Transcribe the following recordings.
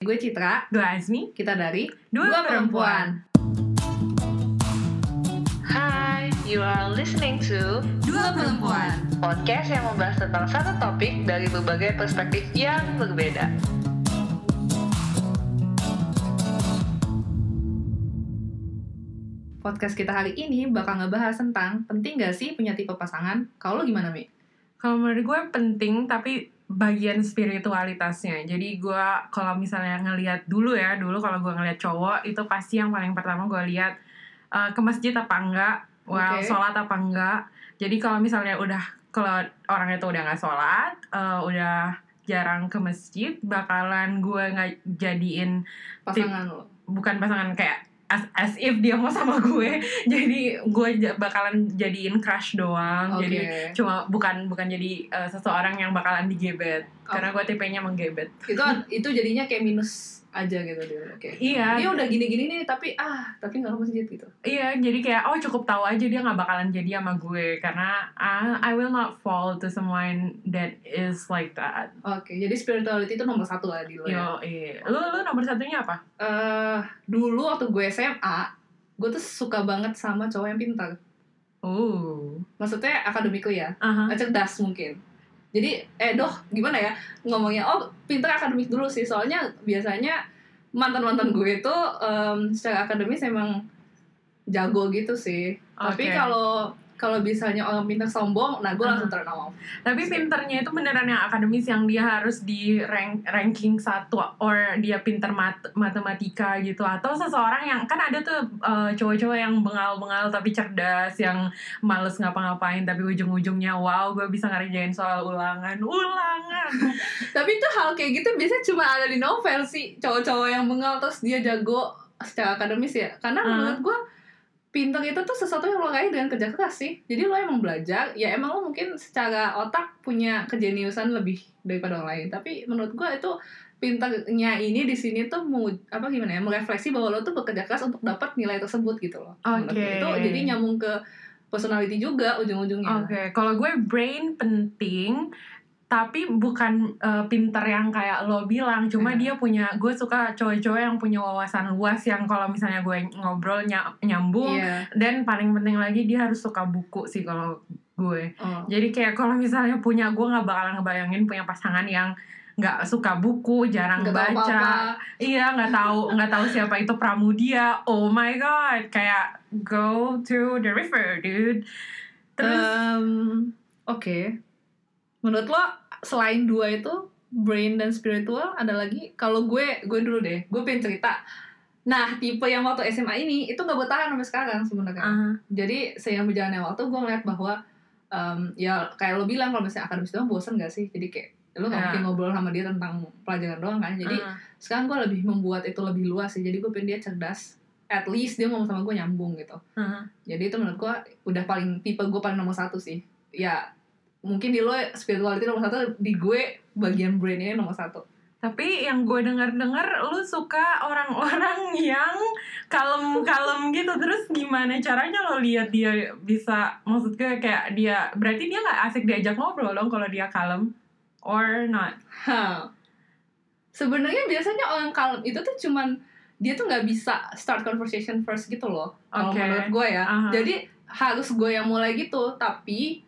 Gue Citra, Gue Azmi, kita dari Dua Perempuan. Hai, you are listening to Dua Perempuan. podcast yang membahas tentang satu topik dari berbagai perspektif yang berbeda. Podcast kita hari ini bakal ngebahas tentang penting gak sih punya tipe pasangan? Kalau lo gimana, Mi? Kalau menurut gue penting, tapi bagian spiritualitasnya. Jadi gue kalau misalnya ngelihat dulu ya, dulu kalau gue ngelihat cowok itu pasti yang paling pertama gue lihat eh, ke masjid apa enggak, well, Oke. sholat apa enggak. Jadi kalau misalnya udah kalau orang itu udah nggak sholat, eh, udah jarang ke masjid, bakalan gue nggak jadiin Pasangan lo. bukan pasangan kayak as, as if dia mau sama gue jadi gue bakalan jadiin crush doang Oke. jadi cuma bukan bukan jadi uh, seseorang yang bakalan digebet karena gue tipenya menggebet itu itu jadinya kayak minus aja gitu dia. Oke. iya Dia udah gini-gini nih, tapi ah, tapi nggak ke masjid gitu. iya jadi kayak oh cukup tahu aja dia nggak bakalan jadi sama gue karena ah, I will not fall to someone that is like that Oke, jadi spirituality itu nomor satu lah di lo ya. iya lu lu nomor satunya apa Eh, dulu waktu gue SMA, gue tuh suka banget sama cowok yang pintar. oh Maksudnya akademikly ya. aha cerdas mungkin jadi eh doh gimana ya? Ngomongnya oh pintar akademik dulu sih. Soalnya biasanya mantan mantan gue itu em, secara akademis emang jago gitu sih. Tapi Oke. kalau kalau misalnya orang pintar sombong nah gue langsung Ah. turn off. Tapi pinternya itu beneran yang akademis yang dia harus di rank ranking satu or dia pinter mat matematika gitu. Atau seseorang yang kan ada tuh uh, cowok-cowok yang bengal-bengal tapi cerdas yang males ngapa-ngapain tapi ujung-ujungnya wow gue bisa ngerjain soal ulangan. Ulangan. Tapi itu hal kayak gitu biasanya cuma ada di novel sih. Cowok-cowok yang bengal terus dia jago secara akademis ya. Karena Ah. menurut gue pintar itu tuh sesuatu yang lo raih dengan kerja keras sih. Jadi lo emang belajar ya emang lo mungkin secara otak punya kejeniusan lebih daripada orang lain. Tapi menurut gue itu pintarnya ini di sini tuh mau apa gimana ya merefleksi bahwa lo tuh bekerja keras untuk dapat nilai tersebut gitu loh. Oke. itu jadi nyambung ke personality juga ujung-ujungnya. Oke, kalau gue brain penting, tapi bukan uh, pinter yang kayak lo bilang. Cuma Hmm. dia punya, gue suka cowok-cowok yang punya wawasan luas yang kalau misalnya gue ngobrol ny- nyambung. Iya. Dan paling penting lagi dia harus suka buku sih kalau gue. Oh. Jadi kayak kalau misalnya punya gue nggak bakalan ngebayangin punya pasangan yang nggak suka buku, jarang tahu baca. apa-apa. Iya, nggak tahu nggak tahu siapa itu Pramudia. Oh my god, kayak go to the river, dude. Terus Em, Oke. Menurut lo selain dua itu brain dan spiritual ada lagi? Kalau gue gue dulu deh. Gue pengen cerita. Nah tipe yang waktu SMA ini itu nggak bertahan sampai sekarang sebenarnya. ah, Jadi seiring berjalannya waktu gue ngeliat bahwa em, ya kayak lo bilang kalau misalnya akademis doang bosen gak sih? Jadi kayak lo nggak Ya. mungkin ngobrol sama dia tentang pelajaran doang kan? Jadi ah. sekarang gue lebih membuat itu lebih luas sih. Jadi gue pengen dia cerdas. At least dia ngomong sama gue nyambung gitu. ah. Jadi itu menurut gua udah paling tipe gue paling nomor satu sih. Ya mungkin di lo spirituality nomor satu, di gue bagian brain ini nomor satu. Tapi yang gue dengar-dengar lu suka orang-orang yang kalem-kalem gitu. Terus gimana caranya lo lihat dia bisa maksud gue kayak dia berarti dia nggak asik diajak ngobrol dong kalau dia kalem or not. Hah. Sebenarnya biasanya orang kalem itu tuh cuman dia tuh nggak bisa start conversation first gitu loh. Kalau Oke. menurut gue ya. Aha. Jadi harus gue yang mulai gitu. Tapi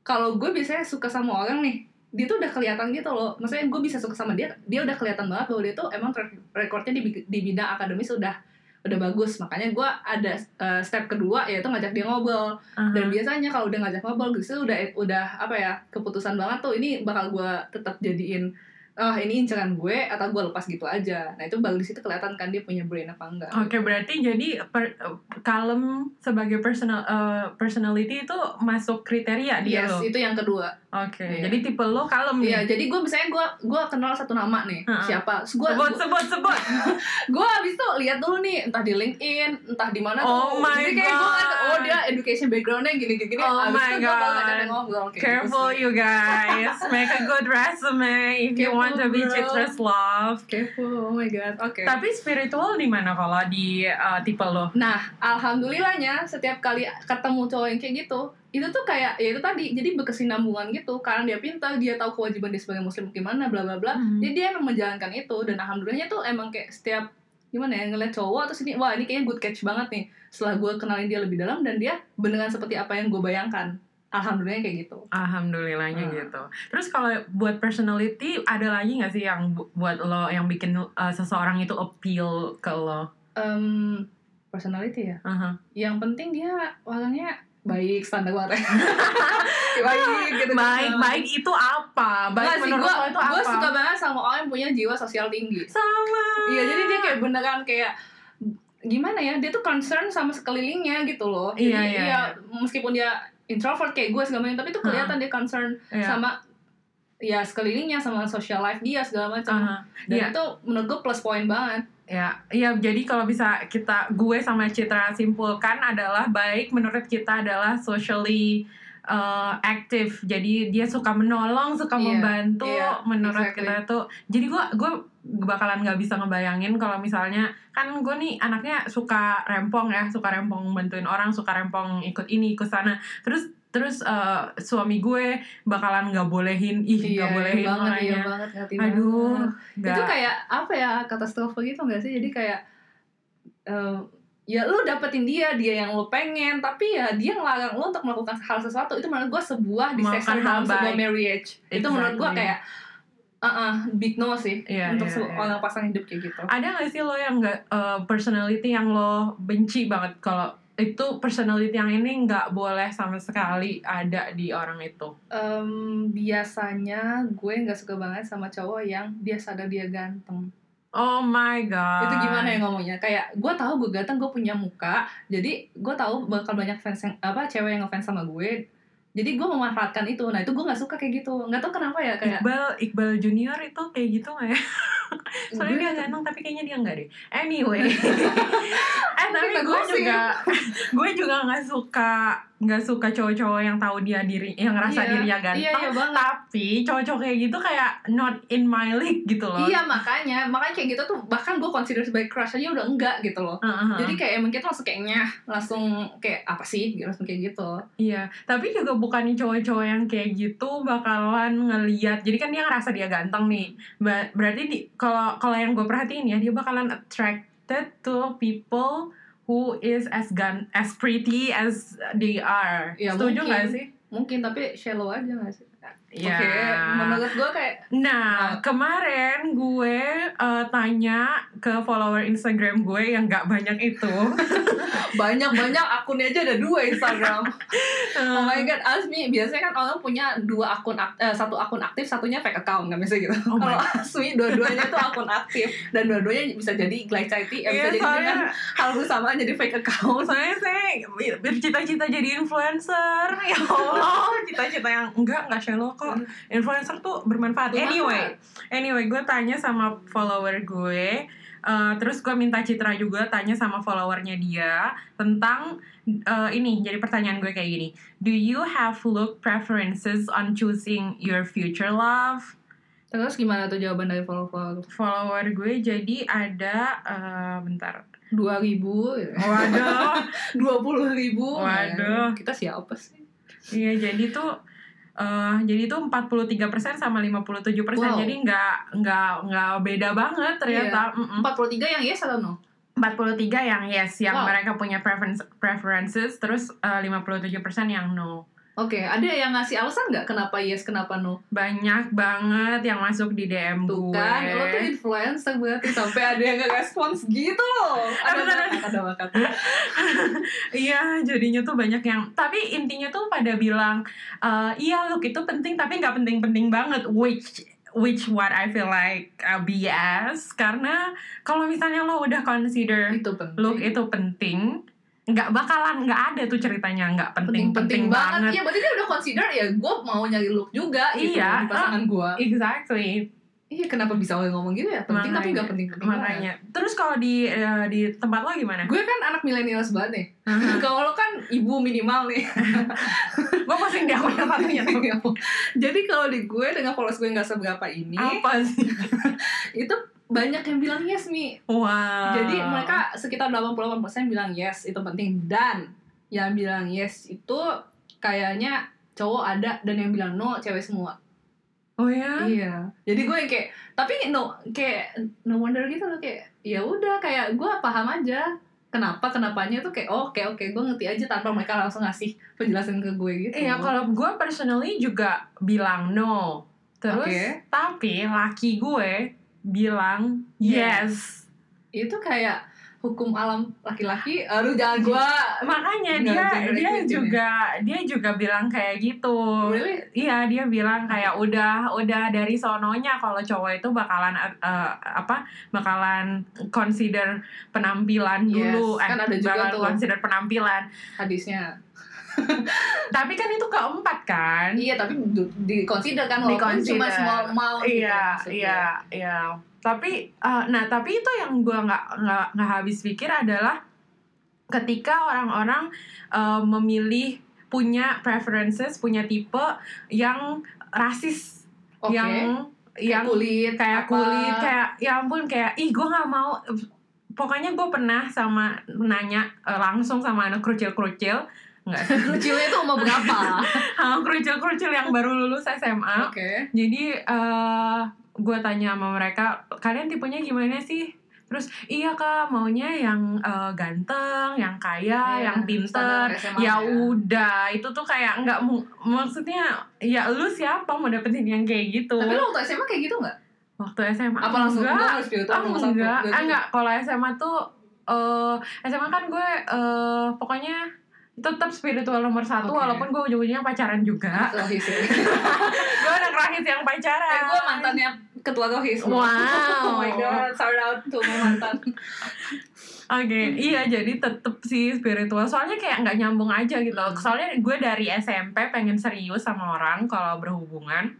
kalau gue biasanya suka sama orang nih, dia tuh udah kelihatan gitu loh. Maksudnya gue bisa suka sama dia, dia udah kelihatan banget bahwa dia tuh emang track recordnya di, di bidang akademis udah udah bagus. Makanya gue ada uh, step kedua yaitu ngajak dia ngobrol. Aha. Dan biasanya kalau udah ngajak ngobrol gitu udah udah apa ya keputusan banget tuh ini bakal gue tetap jadiin ah ini inceran gue atau gue lepas gitu aja. Nah itu baru di situ kelihatan kan dia punya brain apa enggak. Oke, berarti jadi per, kalem sebagai personal eh, personality itu masuk kriteria dia Yes, itu yang kedua. Oke, Iya. jadi tipe lo kalem Iya, nih. jadi gue misalnya gue gue kenal satu nama nih Ha-ha. siapa. Terus gue Sebut, sebut, sebut. gue abis itu lihat dulu nih entah di LinkedIn entah di mana Oh tuh. my jadi kayak gue kan God. oh dia education backgroundnya gini gini. Oh abis my itu God. dia ngobrol kayak Careful gitu you guys. Make a good resume if you Careful, want to be. Citra's love. Careful, oh my god, oke. Tapi spiritual di mana kalau di uh, tipe lo? Nah, alhamdulillahnya setiap kali ketemu cowok yang kayak gitu, itu tuh kayak ya itu tadi jadi berkesinambungan gitu karena dia pintar dia tahu kewajiban dia sebagai muslim gimana bla bla bla Hmm. jadi dia emang menjalankan itu dan alhamdulillahnya tuh emang kayak setiap gimana ya ngeliat cowok terus ini wah ini kayaknya good catch banget nih setelah gue kenalin dia lebih dalam dan dia beneran seperti apa yang gue bayangkan alhamdulillah kayak gitu Alhamdulillahnya Hmm. gitu. Terus kalau buat personality ada lagi nggak sih yang bu- buat lo yang bikin uh, seseorang itu appeal ke lo? Em, personality ya Aha. yang penting dia orangnya baik standar banget baik gitu Baik baik itu apa? Baik Nggak sih, menurut gua, lo itu apa? Gue suka banget sama orang yang punya jiwa sosial tinggi. sama. Iya, jadi dia kayak beneran kayak gimana ya? Dia tuh concern sama sekelilingnya gitu loh. Jadi Iya, iya, ya, meskipun dia introvert kayak gue segala macam, tapi tuh kelihatan dia concern Iya. sama ya sekelilingnya sama social life dia segala macam. Aha. Dan Iya. itu menurut gue plus point banget. Ya, ya jadi kalau bisa kita gue sama Citra simpulkan adalah baik menurut kita adalah socially uh, active. Jadi dia suka menolong, suka Iya, membantu iya, menurut exactly. kita tuh. Jadi gue gue bakalan nggak bisa ngebayangin kalau misalnya kan gue nih anaknya suka rempong ya, suka rempong bantuin orang, suka rempong ikut ini ikut sana. Terus terus uh, suami gue bakalan nggak bolehin, ih nggak bolehin iya banget, iya banget, ngerti Aduh, banget. nggak. itu kayak apa ya katastrofe gitu gak sih jadi kayak eh, ya lu dapetin dia dia yang lu pengen tapi ya dia ngelarang lu untuk melakukan hal sesuatu itu menurut gue sebuah disaster dalam sebuah marriage itu menurut gue Exactly. kayak uh big no sih Iya, untuk iya, se- iya. orang pasangan hidup kayak gitu ada gak sih lo yang nggak uh, personality yang lo benci banget kalau itu personality yang ini nggak boleh sama sekali ada di orang itu. Em, biasanya gue nggak suka banget sama cowok yang dia sadar dia ganteng. Oh my god. Itu gimana ya ngomongnya? Kayak gue tahu gue ganteng gue punya muka jadi gue tahu bakal banyak fans yang apa cewek yang ngefans sama gue. Jadi gue memanfaatkan itu. Nah itu gue nggak suka kayak gitu. Nggak tahu kenapa ya kayak Iqbal Iqbal Junior itu kayak gitu nggak ya? Soalnya gue- dia ganteng tapi kayaknya dia nggak deh. Anyway, eh tapi gue juga gue juga nggak suka nggak suka cowok-cowok yang tahu dia diri yang ngerasa Iya, dirinya iya ganteng. iya banget Tapi cowok-cowok kayak gitu kayak not in my league gitu loh. iya makanya makanya kayak gitu tuh bahkan gue consider sebagai crush aja udah enggak gitu loh Heeh. jadi kayak emang kita langsung kayak nyah langsung kayak apa sih gitu, langsung kayak gitu Iya, tapi juga bukan cowok-cowok yang kayak gitu bakalan ngeliat. Jadi kan dia ngerasa dia ganteng nih. Berarti di kalau kalau yang gue perhatiin ya, dia bakalan attracted to people who is as gan as pretty as they are. Ya, Setuju mungkin. nggak sih? mungkin tapi shallow aja gak sih Ya. oke menurut gue kayak Nah, kemarin gue eh, tanya ke follower Instagram gue yang nggak banyak itu. banyak banyak akunnya aja ada dua Instagram Oh my god, Asmi biasanya kan orang punya dua akun ak- eh, satu akun aktif, satunya fake account kan biasanya gitu. Oh Kalau Asmi dua-duanya tuh akun aktif dan dua-duanya bisa jadi glycity, eh, Iya, bisa jadi dengan soalnya hal bersamaan jadi fake account. Soalnya saya bercita-cita jadi influencer Ya Allah, cita-cita yang Enggak, enggak shallow kok Influencer tuh bermanfaat Anyway, anyway gue tanya sama follower gue eh, Terus gue minta Citra juga tanya sama followernya dia Tentang eh, ini, jadi pertanyaan gue kayak gini Do you have look preferences on choosing your future love? Terus gimana tuh jawaban dari follower Follower gue jadi ada, eh, bentar dua ribu, Waduh dua puluh ribu. Waduh. kita siapa sih? Iya, jadi tuh eh jadi tuh 43% sama 57%. Wow. Jadi nggak nggak nggak beda banget ternyata. Mm-mm. 43 yang yes atau no? 43 yang yes, yang Wow. mereka punya preference preferences, terus eh, 57% yang no. Oke, ada yang ngasih alasan nggak kenapa yes, kenapa no? Banyak banget yang masuk di DM Tuh gue. kan, lo tuh influencer berarti sampai ada yang nge-respons gitu loh. Ada ada bakat. Iya, jadinya tuh banyak yang tapi intinya tuh pada bilang eh, iya look itu penting tapi nggak penting-penting banget which which what I feel like uh, BS karena kalau misalnya lo udah consider Itu penting. look itu penting nggak bakalan nggak ada tuh ceritanya nggak penting-penting penting-penting banget. banget. Iya, berarti dia udah consider ya gue mau nyari look juga gitu Iya, di pasangan gue. Exactly. Iya, kenapa bisa orang ngomong gitu ya? Penting tapi Makanya- gak penting-penting banget. Makanya. Terus kalau di eh, di tempat lo gimana? Gue kan anak milenial banget nih. Aha. Kalau lo kan ibu minimal nih. Gue pusing di akun satunya tuh. Jadi kalau di gue dengan followers gue nggak seberapa ini, Apa sih? itu banyak yang bilang yes mi. Wow. Jadi mereka sekitar 88% bilang yes itu penting dan yang bilang yes itu kayaknya cowok ada dan yang bilang no cewek semua Oh ya? iya jadi gue yang kayak tapi no kayak no wonder gitu loh kayak ya udah kayak gue paham aja kenapa kenapanya tuh kayak oh, oke oke gue ngerti aja tanpa mereka langsung ngasih penjelasan ke gue gitu Iya, kalau gue personally juga bilang no. Terus, Oke. tapi laki gue bilang yes. itu kayak hukum alam laki-laki aduh jangan gue Makanya dia dia juga dia juga bilang kayak gitu. really Iya, dia bilang kayak udah udah dari sononya kalau cowok itu bakalan eh, apa? bakalan consider penampilan Yes, dulu, kan ada juga bakalan tuh. consider penampilan. hadisnya Tapi kan itu keempat kan? iya tapi di consider kan walaupun cuma Di-consider. small amount gitu iya maksudnya. iya iya tapi eh, nah tapi itu yang gue nggak nggak nggak habis pikir adalah ketika orang-orang eh, memilih punya preferences punya tipe yang rasis Oke. yang yang kulit kayak apa. kulit kayak ya ampun kayak ih gue nggak mau pokoknya gue pernah sama nanya eh, langsung sama anak kerucil-kerucil nggak kecilnya itu umur berapa kerucil-kerucil yang baru lulus SMA oke jadi eh gue tanya sama mereka, kalian tipenya gimana sih? Terus iya kak maunya yang eh, ganteng, yang kaya, Iya, yang pinter. Ya ya. udah itu tuh kayak nggak maksudnya ya lu siapa mau dapetin yang kayak gitu? tapi lo waktu SMA kayak gitu nggak Waktu SMA apa langsung enggak? harus spiritual Ah, enggak, Gak gitu? enggak. Kalau SMA tuh eh SMA kan gue eh pokoknya tetap spiritual nomor satu Oke. walaupun gue ujung-ujungnya pacaran juga. Ya. gue anak rahis yang pacaran. Eh, gue mantannya ketua Rohis. Wow. oh my god, shout out to my mantan. Oke, iya jadi tetep sih spiritual. Soalnya kayak nggak nyambung aja gitu. Hmm. Soalnya gue dari SMP pengen serius sama orang kalau berhubungan.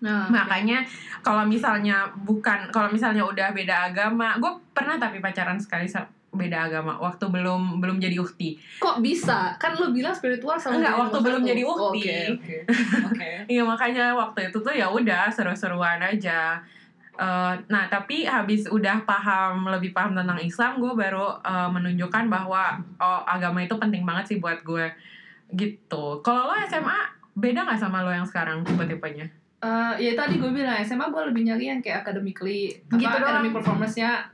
Nah, Makanya kalau misalnya bukan, kalau misalnya udah beda agama, gue pernah tapi pacaran sekali beda agama waktu belum belum jadi ukti. kok bisa? Kan lu bilang spiritual sama Enggak, waktu belum satu. jadi ukti. Oke, oke. Oke. Iya makanya waktu itu tuh ya udah seru-seruan aja. Eh, nah tapi habis udah paham lebih paham tentang Islam, gue baru eh, menunjukkan bahwa oh agama itu penting banget sih buat gue gitu. Kalau lo SMA beda nggak sama lo yang sekarang tipe-tipenya? Eh, ya tadi gue bilang SMA gue lebih nyari yang kayak academically Gitu apa academic performance-nya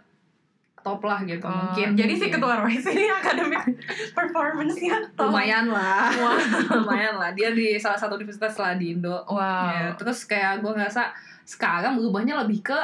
top lah gitu Oh, mungkin jadi si ketua Royce ini akademik performance-nya top. lumayan lah Wow. lumayan lah dia di salah satu universitas lah di Indo Wow. Ya, terus kayak gue ngerasa sekarang berubahnya lebih ke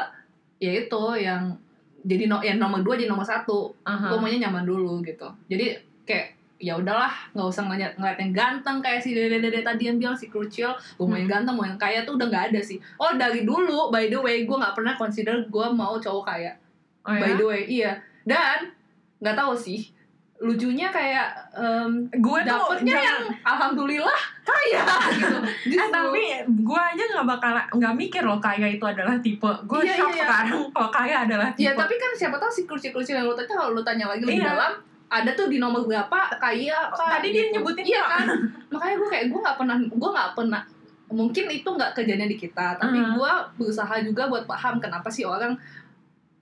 ya itu yang jadi no, yang nomor dua jadi nomor satu Aha. gue maunya nyaman dulu gitu jadi kayak ya udahlah nggak usah ngeliat ngeliat yang ganteng kayak si dede dede tadi yang bilang si krucil gue mau yang Hmm. ganteng mau yang kaya tuh udah nggak ada sih oh dari dulu by the way gue nggak pernah consider gue mau cowok kaya Oh, ya? by the way iya dan nggak tahu sih lucunya kayak em, gue tuh dapetnya jangan- yang alhamdulillah kaya gitu Eh tapi gue aja nggak bakal nggak mikir loh kaya itu adalah tipe gue Iya, shock iya, iya. sekarang kalau kaya adalah tipe Ya tapi kan siapa tahu si kursi-kursi yang lo tanya kalau lo tanya lagi lebih Iya. dalam ada tuh di nomor berapa kaya kak, tadi dia gitu. nyebutin iya kan makanya gue kayak gue nggak pernah gue nggak pernah mungkin itu nggak kejadian di kita tapi Uh-huh. gue berusaha juga buat paham kenapa sih orang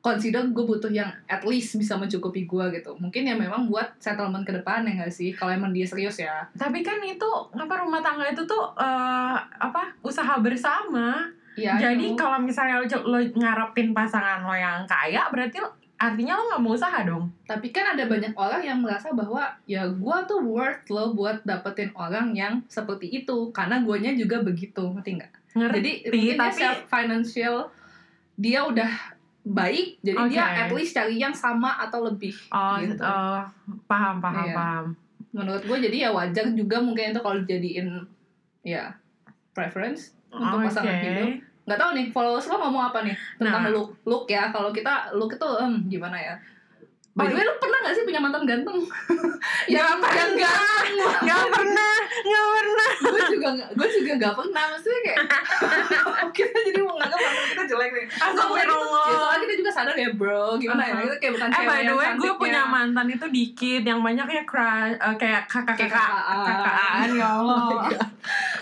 consider gue butuh yang at least bisa mencukupi gue gitu. Mungkin ya memang buat settlement ke depan ya nggak sih? Kalau emang dia serius ya. Tapi kan itu apa rumah tangga itu tuh eh, apa usaha bersama. Iya, jadi kalau misalnya lo, lo ngarepin pasangan lo yang kaya berarti lo- artinya lo nggak mau usaha dong? Tapi kan ada banyak orang yang merasa bahwa ya gua tuh worth lo buat dapetin orang yang seperti itu. Karena guanya juga begitu, ngerti nggak? ngerti Jadi tapi financial dia udah baik, jadi dia Oke. at least cari yang sama atau lebih. oh gitu. eh, paham paham Iya. paham Menurut gue jadi ya wajar juga mungkin itu kalau dijadiin ya preference untuk pasangan Oke. hidup. Nggak tahu nih followers lo ngomong apa nih tentang Nah. look look ya. Kalau kita look itu em, gimana ya? By the way, lo pernah gak sih punya mantan ganteng? pernah. yang ganteng nggak pernah nggak pernah gue juga nggak- gue juga gak pernah maksudnya kayak kita jadi mau mantan kita jelek nih Astagfirullah. ya, soalnya kita juga sadar ya bro gimana ya Uh-huh. kita kayak bukan Eh cewek by the way, gue punya mantan itu dikit, yang banyaknya crush, eh, kayak kakak Kayak kakak kakak. kakaan ya Allah.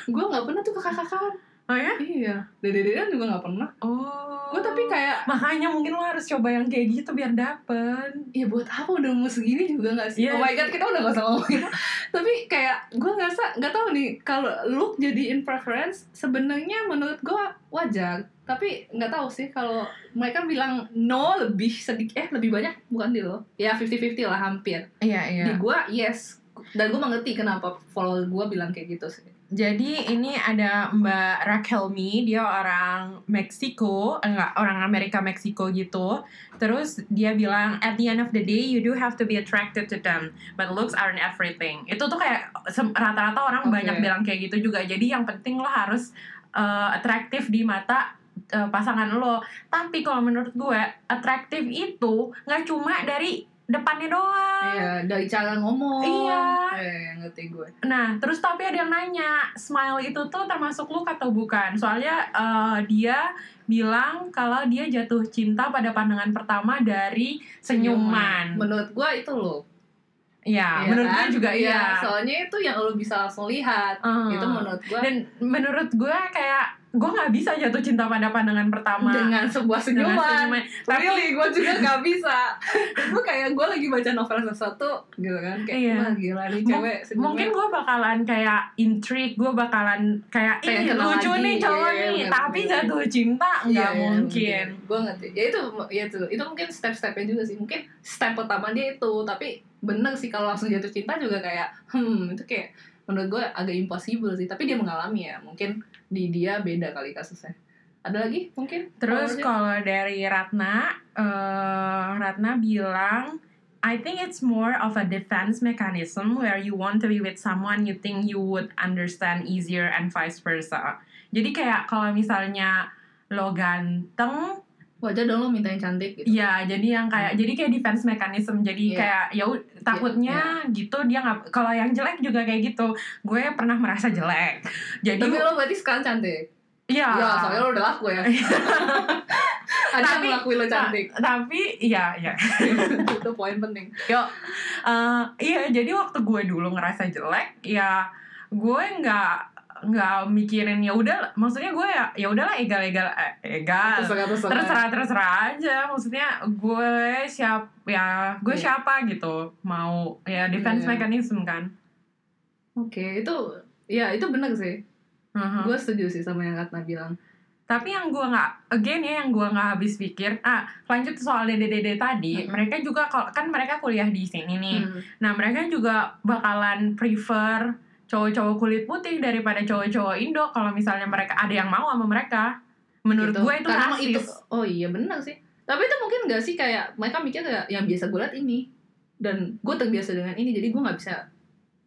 gue gak pernah tuh kakak-kakan Oh ya? Iya, dede-dedean juga nggak pernah. Oh. Gue tapi kayak, makanya mungkin lo harus coba yang kayak gitu biar dapet. ya buat apa udah umur segini juga nggak sih? Iya oh my god, kita udah gak usah ngomongin. tapi kayak gue ngerasa nggak tahu nih kalau look jadi in preference sebenarnya menurut gue wajar. Tapi nggak tahu sih kalau mereka bilang no lebih sedikit eh lebih banyak bukan di lo. Ya 50-50 lah hampir. Iya Di gue yes. Dan gue mengerti kenapa follower gue bilang kayak gitu sih. Jadi ini ada Mbak Raquel Mi, dia orang Meksiko, enggak orang Amerika Meksiko gitu. Terus dia bilang at the end of the day you do have to be attracted to them, but looks aren't everything. Itu tuh kayak rata-rata orang Oke. banyak bilang kayak gitu juga. Jadi yang penting lo harus uh, atraktif di mata uh, pasangan lo. Tapi kalau menurut gue atraktif itu nggak cuma dari depannya doang. Iya, dari cara ngomong. Iya. Eh, ngerti gue. Nah, terus tapi ada yang nanya, smile itu tuh termasuk look atau bukan? Soalnya eh, dia bilang kalau dia jatuh cinta pada pandangan pertama dari senyuman. Menurut gue itu loh. Ya, Iya menurut kan? gue juga Iya, iya. Soalnya itu yang lo bisa langsung lihat. Eh, Itu menurut gue Dan menurut gue kayak gue nggak bisa jatuh cinta pada pandangan pertama. dengan sebuah Dengan senyuman. senyuman. Tapi Really, gue juga gak bisa. gue kayak gue lagi baca novel sesuatu gitu kan. Kayak, Iya. wah gila nih cewek senyumnya. mungkin gue bakalan kayak intrigue, gue bakalan kayak ih lucu lagi, nih cowok iya, nih, bener, tapi bener. jatuh cinta nggak Iya, mungkin. Gue ngerti. Ya itu, ya itu, itu mungkin step-stepnya juga sih. Mungkin step pertama dia itu, tapi bener sih kalau langsung jatuh cinta juga kayak, hmm itu kayak menurut gue agak impossible sih. Tapi dia mengalami ya. Mungkin di dia beda kali kasusnya. Ada lagi mungkin? Terus Kalau dari Ratna, eh, Ratna bilang, I think it's more of a defense mechanism where you want to be with someone you think you would understand easier and vice versa. Jadi kayak kalau misalnya lo ganteng, wajar dong lo minta yang cantik gitu. ya jadi yang kayak jadi kayak defense mechanism. Jadi Iya. kayak ya takutnya gitu dia nggak. Kalau yang jelek juga kayak gitu. Gue pernah merasa jelek. Jadi Tapi lo berarti sekarang cantik. ya. Ya, soalnya lo udah laku ya. Ada yang Tapi- ngelakuin lo cantik. Tapi iya ya. itu poin penting. Yo, eh, iya jadi waktu gue dulu ngerasa jelek, ya gue nggak nggak mikirin ya udah, maksudnya gue ya ya udahlah egal egal eh, egal Terserah terserah. terserah terserah aja, maksudnya gue siap ya gue Iya. siapa gitu mau ya defense Iya. mechanism kan. Oke, itu ya itu benar sih. Mhm. Gue setuju sih sama yang Ratna bilang. Tapi yang gue nggak, again ya yang gue nggak habis pikir, ah lanjut soal dede-dede tadi, Mhm. mereka juga kalau kan mereka kuliah di sini nih, Hmm. Nah, mereka juga bakalan prefer cowok-cowok kulit putih daripada cowok-cowok Indo kalau misalnya mereka ada yang mau sama mereka. Menurut Gitu. gue itu Karena rasis. itu oh iya benar sih. Tapi itu mungkin gak sih kayak mereka mikir kayak yang biasa gue liat ini dan gue terbiasa dengan ini jadi gue nggak bisa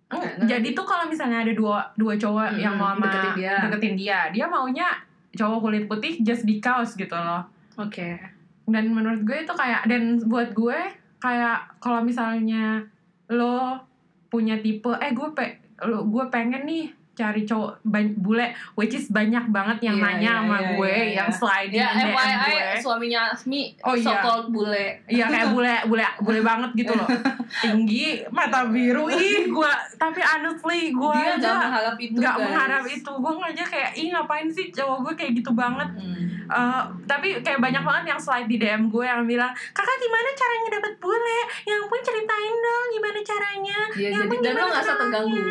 kayak- Jadi tuh kalau misalnya ada dua dua cowok Hmm, yang mau sama deketin dia. deketin dia, dia maunya cowok kulit putih just because gitu loh. Oke. Dan menurut gue itu kayak dan buat gue kayak kalau misalnya lo punya tipe eh gue pe lo gue pengen nih cari cowok bule which is banyak banget yang Iya, nanya iya, sama iya, gue iya, yang iya. sliding Ya DM gue FYI suaminya Asmi Oh, iya. so called bule. Iya kayak bule bule bule banget gitu loh tinggi mata biru ih gue tapi honestly gue Dia aja gak mengharap itu nggak guys. mengharap itu gue aja kayak ih ngapain sih cowok gue kayak gitu banget Hmm. Eh, tapi kayak banyak banget yang slide di DM gue yang bilang kakak gimana caranya dapet bule yang pun ceritain dong gimana caranya Iya, Ya jadi ampun, dan lo gimana ngerasa caranya? terganggu.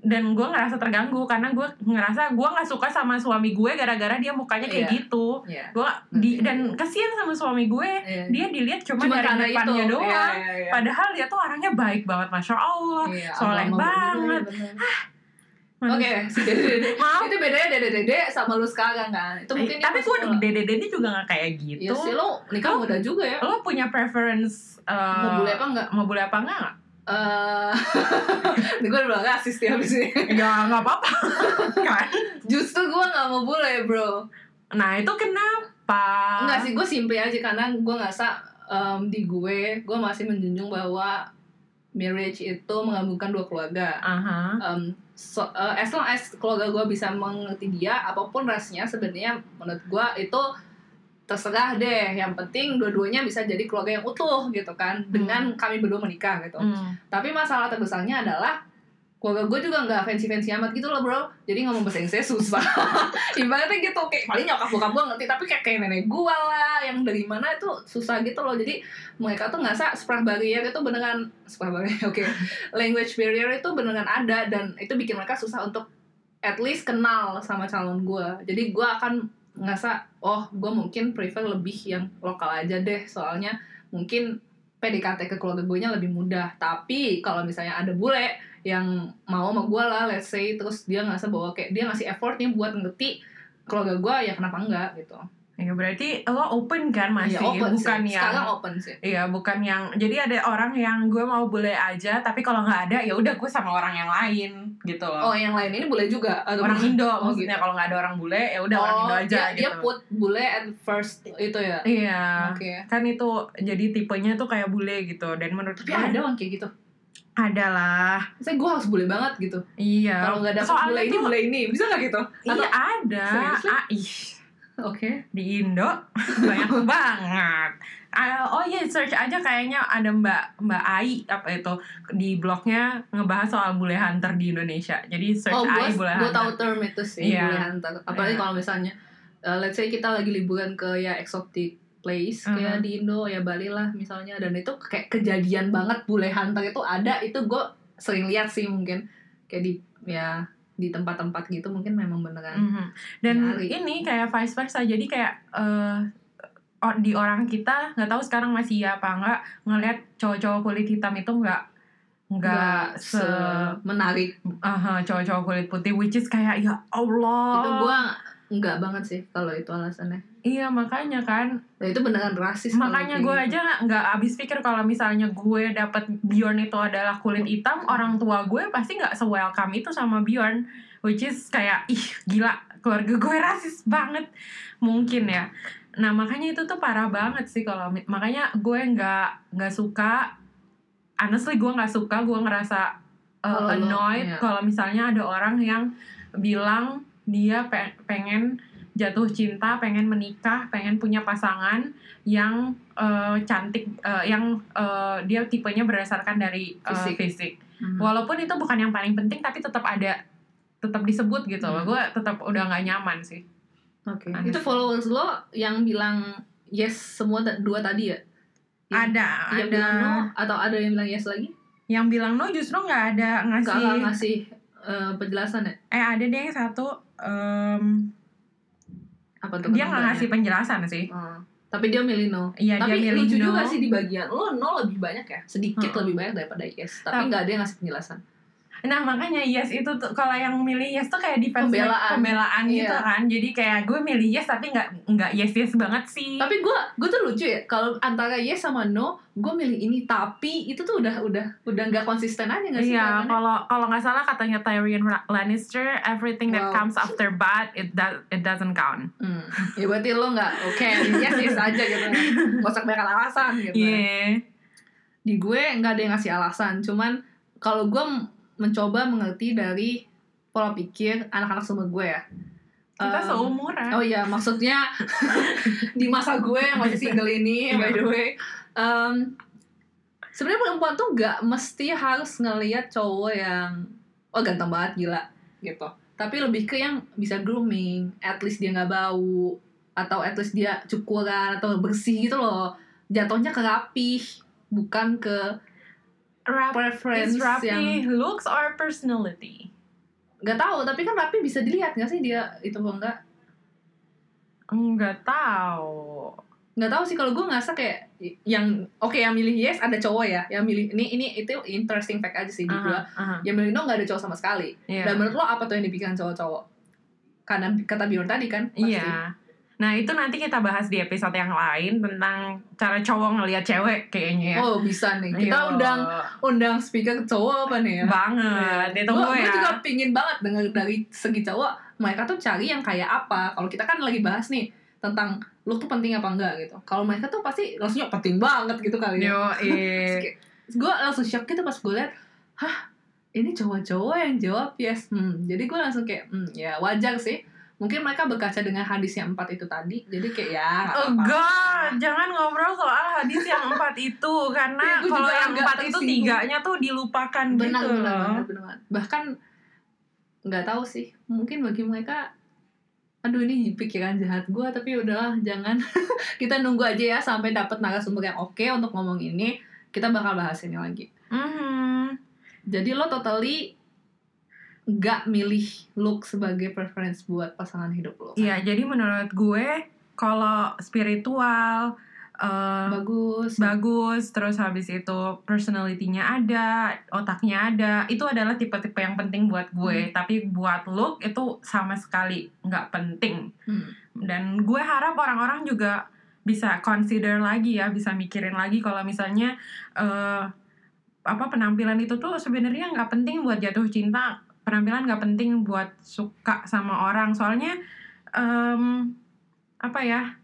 dan gue ngerasa terganggu karena gue ngerasa gue nggak suka sama suami gue gara-gara dia mukanya kayak Iya. gitu Iya. gue di dan kasihan sama suami gue Iya. dia dilihat cuma, Cuma dari depannya itu. doang Iya, iya, iya. padahal dia tuh orangnya baik banget masya allah Iya, soleh agama banget. juga, iya, Oke, si dede-dede. Maaf. Itu bedanya dede-dede sama lu sekarang kan. Itu mungkin Eh, tapi gue dede dede juga gak kayak Iya gitu sih lo nikah Lo- muda juga ya. lo punya preference eh, Mau bule apa enggak? mau bule apa enggak nggak? Eh, ini gue udah bilang rasis habis ini. ya nggak apa-apa kan Justru gue gak mau bule bro. nah itu kenapa Enggak sih, gue simple aja karena gue ngerasa em, di gue, gue masih menjunjung bahwa marriage itu menggabungkan dua keluarga. Aha. um, so, uh, as long as keluarga gue bisa mengerti dia apa pun rasnya sebenarnya menurut gue itu terserah deh yang penting dua-duanya bisa jadi keluarga yang utuh gitu kan dengan kami berdua menikah gitu Hmm. tapi masalah terbesarnya adalah keluarga gue juga nggak fancy fancy amat gitu loh bro. Jadi ngomong bahasa Inggris susah. Ibaratnya gitu kayak paling nyokap bokap gue ngerti tapi kayak kayak nenek gue lah yang dari mana itu susah gitu loh. Jadi mereka tuh nggak sa sprach barrier itu beneran sprach barrier oke. Language barrier itu beneran ada dan itu bikin mereka susah untuk at least kenal sama calon gue. Jadi gue akan ngerasa oh gue mungkin prefer lebih yang lokal aja deh. Soalnya mungkin PDKT ke keluarga gue nya lebih mudah. Tapi kalau misalnya ada bule yang mau sama gue lah let's say terus dia ngerasa bahwa kayak dia ngasih effort nih buat ngerti keluarga gue ya kenapa enggak gitu Ya berarti lo open kan masih ya, open bukan sih. yang sekarang open sih Iya, bukan yang jadi ada orang yang gue mau boleh aja, tapi kalau nggak ada ya udah gue sama orang yang lain gitu loh. oh yang lain ini boleh juga Atau orang? Indo Oh, maksudnya gitu. kalau nggak ada orang bule ya udah orang oh Indo aja dia, gitu. dia put bule at first itu ya Iya. oke Kan itu jadi tipenya tuh kayak bule gitu dan menurut tapi gue ada orang kayak gitu ada lah. saya gue harus bule banget gitu Iya. kalau nggak dapet Soalnya bule ini tuh- bule ini bisa nggak gitu Iya Atau- ada. Seriously? Ah, ih, oke di Indo banyak banget. Ah, oh iya search aja kayaknya ada Mbak Mbak Ai apa itu di blognya ngebahas soal bule hunter di Indonesia. Jadi search oh Ai bule gue tahu hunter. term itu sih Iya. bule hunter apalagi Iya. kalau misalnya uh, let's say kita lagi liburan ke ya exotic place kayak Mhm. di Indo ya Bali lah misalnya dan itu kayak kejadian banget bule hunter itu ada itu gue sering lihat sih mungkin kayak di ya di tempat-tempat gitu mungkin memang beneran Mhm. Dan Nyari. ini kayak vice versa. Jadi kayak o- di orang kita nggak tahu sekarang masih ya apa nggak ngelihat cowok-cowok kulit hitam itu nggak nggak se menarik aha, cowok-cowok kulit putih which is kayak ya Allah. itu gue nggak banget sih kalau itu alasannya Iya makanya kan. nah, itu beneran rasis makanya gue gitu. aja nggak- nggak habis pikir kalau misalnya gue dapet Bjorn itu adalah kulit hitam, orang tua gue pasti nggak se-welcome itu sama Bjorn, which is kayak ih gila keluarga gue rasis banget mungkin ya. Nah makanya itu tuh parah banget sih kalau makanya gue nggak nggak suka, honestly gue nggak suka, gue ngerasa uh, annoyed iya. kalau misalnya ada orang yang bilang dia pe- pengen jatuh cinta, pengen menikah, pengen punya pasangan yang uh, cantik, uh, yang uh, dia tipenya berdasarkan dari uh, Fisik. fisik. Mhm. Walaupun itu bukan yang paling penting, tapi tetap ada, tetap disebut gitu. Hmm. Gue tetap udah nggak nyaman sih. Oke. Aneh. Itu followers lo yang bilang yes semua dua tadi ya? Yang- Ada, Yang ada. bilang no atau ada yang bilang yes lagi? Yang bilang no justru nggak ada ngasih. nggak ngasih eh, penjelasan ya? Eh ada deh yang satu. Em, Apa tuh? dia nggak ngasih penjelasan sih. Oh. Tapi dia milih no. Iya Tapi dia milih lucu no. juga sih di bagian lo no lebih banyak ya, sedikit Hmm. lebih banyak daripada yes. Tapi- nggak ada yang ngasih penjelasan. Nah makanya yes itu tuh kalau yang milih yes tuh kayak defense Pembelaan. pembelaan gitu Iya. kan. Jadi kayak gue milih yes tapi nggak nggak yes yes banget sih. Tapi gue gue tuh lucu ya kalau antara yes sama no, gue milih ini tapi itu tuh udah udah udah nggak konsisten aja nggak sih? Iya, kalau kalau nggak salah katanya Tyrion Lannister, everything that Wow. comes after bad it does it doesn't count. Hmm. Ya berarti lo nggak oke yes yes aja gitu. Gak usah banyak alasan gitu. Iya. Di gue nggak ada yang ngasih alasan, cuman kalau gue mencoba mengerti dari pola pikir anak-anak sama gue ya. Kita Um, seumuran. Oh iya, maksudnya di masa gue yang masih single ini, by the way, um, sebenarnya perempuan tuh nggak mesti harus ngelihat cowok yang oh ganteng banget gila gitu. Tapi lebih ke yang bisa grooming, at least dia nggak bau atau at least dia cukuran atau bersih gitu loh. Jatuhnya ke rapih, bukan ke Rap preference is rapi yang looks or personality? nggak tahu. Tapi kan rapi bisa dilihat nggak sih dia itu apa enggak? Enggak tahu. nggak tahu sih kalau gue ngerasa kayak yang oke yang milih yes ada cowok ya yang milih ini ini itu interesting fact aja sih di gue Aha, aha. yang milih no nggak ada cowok sama sekali Iya. dan menurut lo apa tuh yang dipikiran cowok-cowok karena kata Bjorn tadi kan pasti. Iya. Nah itu nanti kita bahas di episode yang lain tentang cara cowok ngelihat cewek kayaknya ya. oh bisa nih kita Iya. undang undang speaker cowok apa nih ya banget. gue Ditunggu ya. juga pingin banget denger dari segi cowok mereka tuh cari yang kayak apa kalau kita kan lagi bahas nih tentang lu tuh penting apa enggak gitu kalau mereka tuh pasti langsung "Ya, penting banget gitu kali ya Yo, eh. gue langsung shock gitu pas gue liat hah ini cowok-cowok yang jawab yes hmm jadi gue langsung kayak hmm ya wajar sih mungkin mereka berkaca dengan hadis yang empat itu tadi jadi kayak ya nggak Oh apa-apa. god, jangan ngobrol soal hadis yang empat itu karena gua kalau yang empat itu tiganya tuh dilupakan benar gitu. benar benar, benar banget. bahkan nggak tahu sih mungkin bagi mereka aduh ini pikiran jahat gue tapi udahlah jangan kita nunggu aja ya sampai dapat narasumber yang oke untuk ngomong ini kita bakal bahas ini lagi Mhm. jadi lo totally nggak milih look sebagai preference buat pasangan hidup lo kan? Iya, jadi menurut gue kalau spiritual eh, bagus bagus, terus habis itu personality-nya ada, otaknya ada, itu adalah tipe-tipe yang penting buat gue. Tapi buat look itu sama sekali nggak penting. Hmm. Dan gue harap orang-orang juga bisa consider lagi ya, bisa mikirin lagi kalau misalnya eh, apa penampilan itu tuh sebenarnya nggak penting buat jatuh cinta. Penampilan nggak penting buat suka sama orang. Soalnya em, apa ya?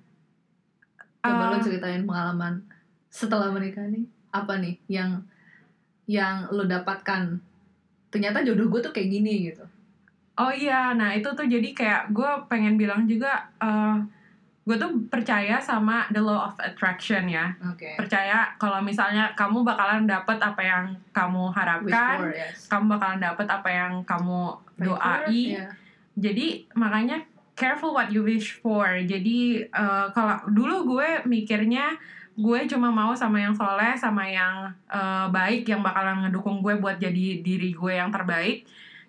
coba lo Eh, ceritain pengalaman setelah menikah nih apa nih yang yang lo dapatkan ternyata jodoh gue tuh kayak gini gitu Oh iya, nah itu tuh jadi kayak gue pengen bilang juga, eh gue tuh percaya sama the law of attraction ya. oke Percaya kalau misalnya kamu bakalan dapet apa yang kamu harapkan, for, yes. kamu bakalan dapet apa yang kamu Pray for, doai. ya. Jadi makanya careful what you wish for. Jadi eh, kalau dulu gue mikirnya gue cuma mau sama yang soleh, sama yang eh, baik, yang bakalan ngedukung gue buat jadi diri gue yang terbaik.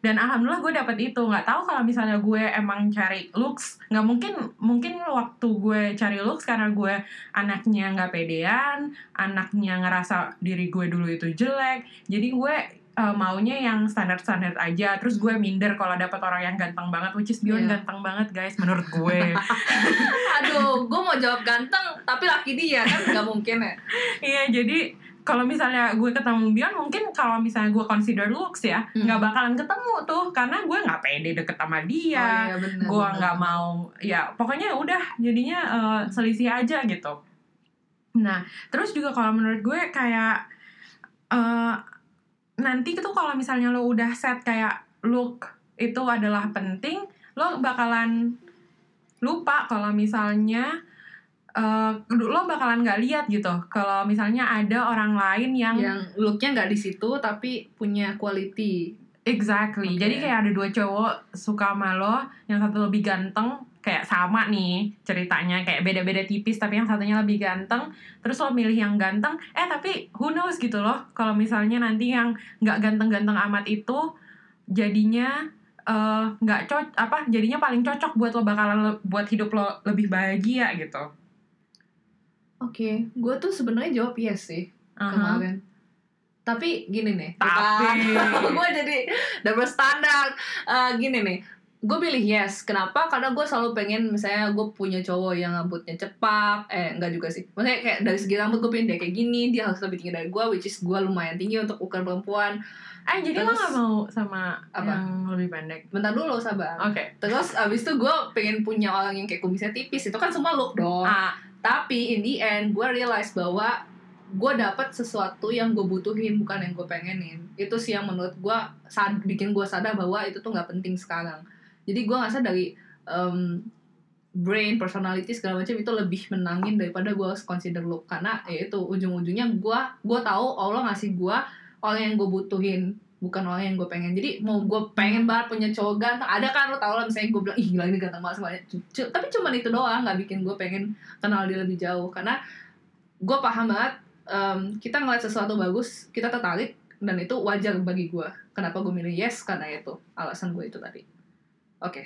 Dan alhamdulillah gue dapet itu. Nggak tahu kalau misalnya gue emang cari looks, nggak mungkin mungkin waktu gue cari looks karena gue anaknya nggak pedean, anaknya ngerasa diri gue dulu itu jelek. Jadi gue uh, maunya yang standar-standar aja terus gue minder kalau dapat orang yang ganteng banget which is Dion Iya. ganteng banget guys menurut gue aduh gue mau jawab ganteng tapi laki dia kan nggak mungkin ya iya jadi kalau misalnya gue ketemu Dion mungkin kalau misalnya gue consider looks ya Hmm. nggak bakalan ketemu tuh. Karena gue nggak pede deket sama dia. Oh, iya, bener, gue nggak mau ya pokoknya udah jadinya uh, selisih aja gitu. Nah terus juga kalau menurut gue kayak uh, nanti tuh kalau misalnya lo udah set kayak look itu adalah penting lo bakalan lupa kalau misalnya uh, lo bakalan nggak lihat gitu kalau misalnya ada orang lain yang yang looknya nggak di situ tapi punya quality Exactly. Oke. Jadi kayak ada dua cowok suka sama lo, yang satu lebih ganteng, kayak sama nih ceritanya, kayak beda-beda tipis tapi yang satunya lebih ganteng. Terus lo milih yang ganteng, eh tapi who knows gitu loh. Kalau misalnya nanti yang nggak ganteng-ganteng amat itu jadinya eh, nggak cocok apa jadinya paling cocok buat lo bakalan le- buat hidup lo lebih bahagia gitu. Oke gue tuh sebenarnya jawab yes sih Aha. kemarin tapi gini nih Tapi. gue jadi double standar Eh, gini nih gue pilih yes. Kenapa? Karena gue selalu pengen misalnya gue punya cowok yang rambutnya cepak eh enggak juga sih. Maksudnya kayak dari segi rambut gue pengen dia kayak gini dia harus lebih tinggi dari gue which is gue lumayan tinggi untuk ukuran perempuan. Eh jadi lo Terus- nggak mau sama Apa? yang lebih pendek? bentar dulu sabar. Oke. terus abis itu gue pengen punya orang yang kayak kumisnya tipis. Itu kan semua look dong. Ah, tapi in the end gue realize bahwa gue dapat sesuatu yang gue butuhin bukan yang gue pengenin. Itu sih yang menurut gue bikin gue sadar bahwa itu tuh nggak penting sekarang jadi gue ngerasa dari em, brain personality segala macam itu lebih menangin daripada gue consider look karena ya itu ujung-ujungnya gue gue tahu Allah ngasih gue orang yang gue butuhin bukan orang yang gue pengen. Jadi mau gue pengen banget punya cowok ganteng ada kan lo tau lah misalnya gue bilang ih gila ini ganteng banget semuanya tapi cuman itu doang nggak bikin gue pengen kenal dia lebih jauh. Karena gue paham banget em, kita ngeliat sesuatu bagus kita tertarik dan itu wajar bagi gue kenapa gue milih yes? Karena itu alasan gue itu tadi oke.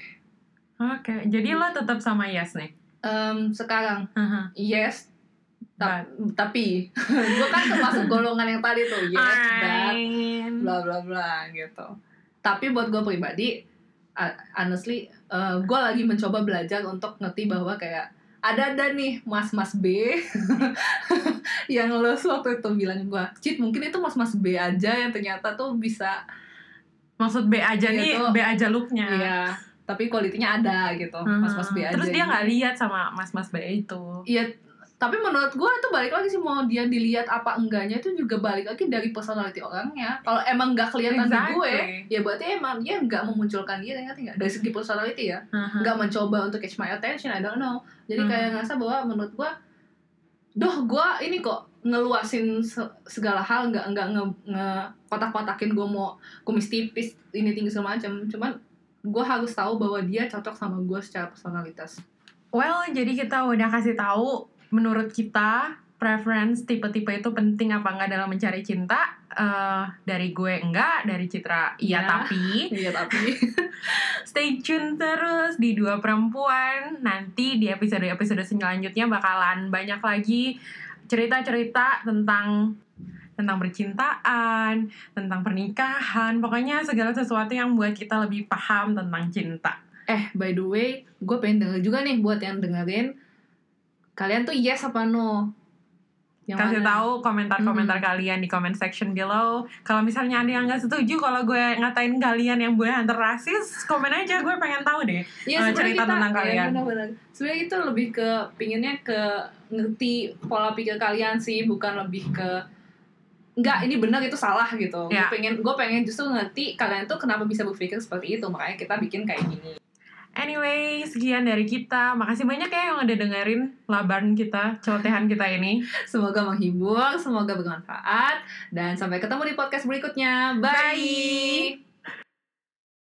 Oke, jadi lo tetap sama Yes nih. Em, sekarang. Haha. yes ta- tapi. Gue kan termasuk golongan yang tadi tuh yes but bla bla bla gitu. Tapi buat gue pribadi uh, honestly gue lagi mencoba belajar untuk ngerti bahwa kayak ada ada nih mas mas B yang lo waktu itu bilang gue Cit mungkin itu mas mas B aja yang ternyata tuh bisa Maksud B aja Iya nih. B aja looknya. iya tapi kualitinya ada gitu Haha. mas mas B aja Terus dia gitu. nggak lihat sama mas-mas B itu. Iya, tapi menurut gue itu balik lagi sih mau dia dilihat apa enggaknya itu juga balik lagi dari personality orangnya kalau emang nggak kelihatan Exactly. di gue ya berarti emang dia nggak memunculkan diri ngerti nggak dari segi personality ya Aha. nggak mencoba untuk catch my attention I don't know jadi Hmm. kayak ngerasa bahwa menurut gue doh gue ini kok ngeluasin se- segala hal nggak nggak nge, nge kotak-kotakin gue mau kumis tipis ini tinggi segala macam cuman gue harus tahu bahwa dia cocok sama gue secara personalitas Well, jadi kita udah kasih tahu menurut kita preference tipe-tipe itu penting apa enggak dalam mencari cinta. Eh, dari gue enggak, dari Citra iya Iya. tapi iya tapi stay tune terus di dua perempuan. Nanti di episode-episode selanjutnya bakalan banyak lagi cerita-cerita tentang tentang percintaan, tentang pernikahan, pokoknya segala sesuatu yang buat kita lebih paham tentang cinta. Eh, by the way, gue pengen denger juga nih buat yang dengerin. Kalian tuh yes apa no? Kasih mana? tahu komentar-komentar kalian di comment section below. Kalau misalnya ada yang nggak setuju kalau gue ngatain kalian yang gue hunter rasis, komen aja gue pengen tahu deh. Iya, eh, sebenarnya cerita kita, tentang iya, kalian. benar-benar. Sebenarnya itu lebih ke pinginnya ke ngerti pola pikir kalian sih, bukan lebih ke enggak ini benar itu salah gitu. Ya. Gue pengen gue pengen justru ngerti kalian tuh kenapa bisa berpikir seperti itu. Makanya kita bikin kayak gini. Anyway, sekian dari kita. Makasih banyak ya yang udah dengerin labaran kita, celotehan kita ini. Semoga menghibur, semoga bermanfaat dan sampai ketemu di podcast berikutnya. Bye. Bye.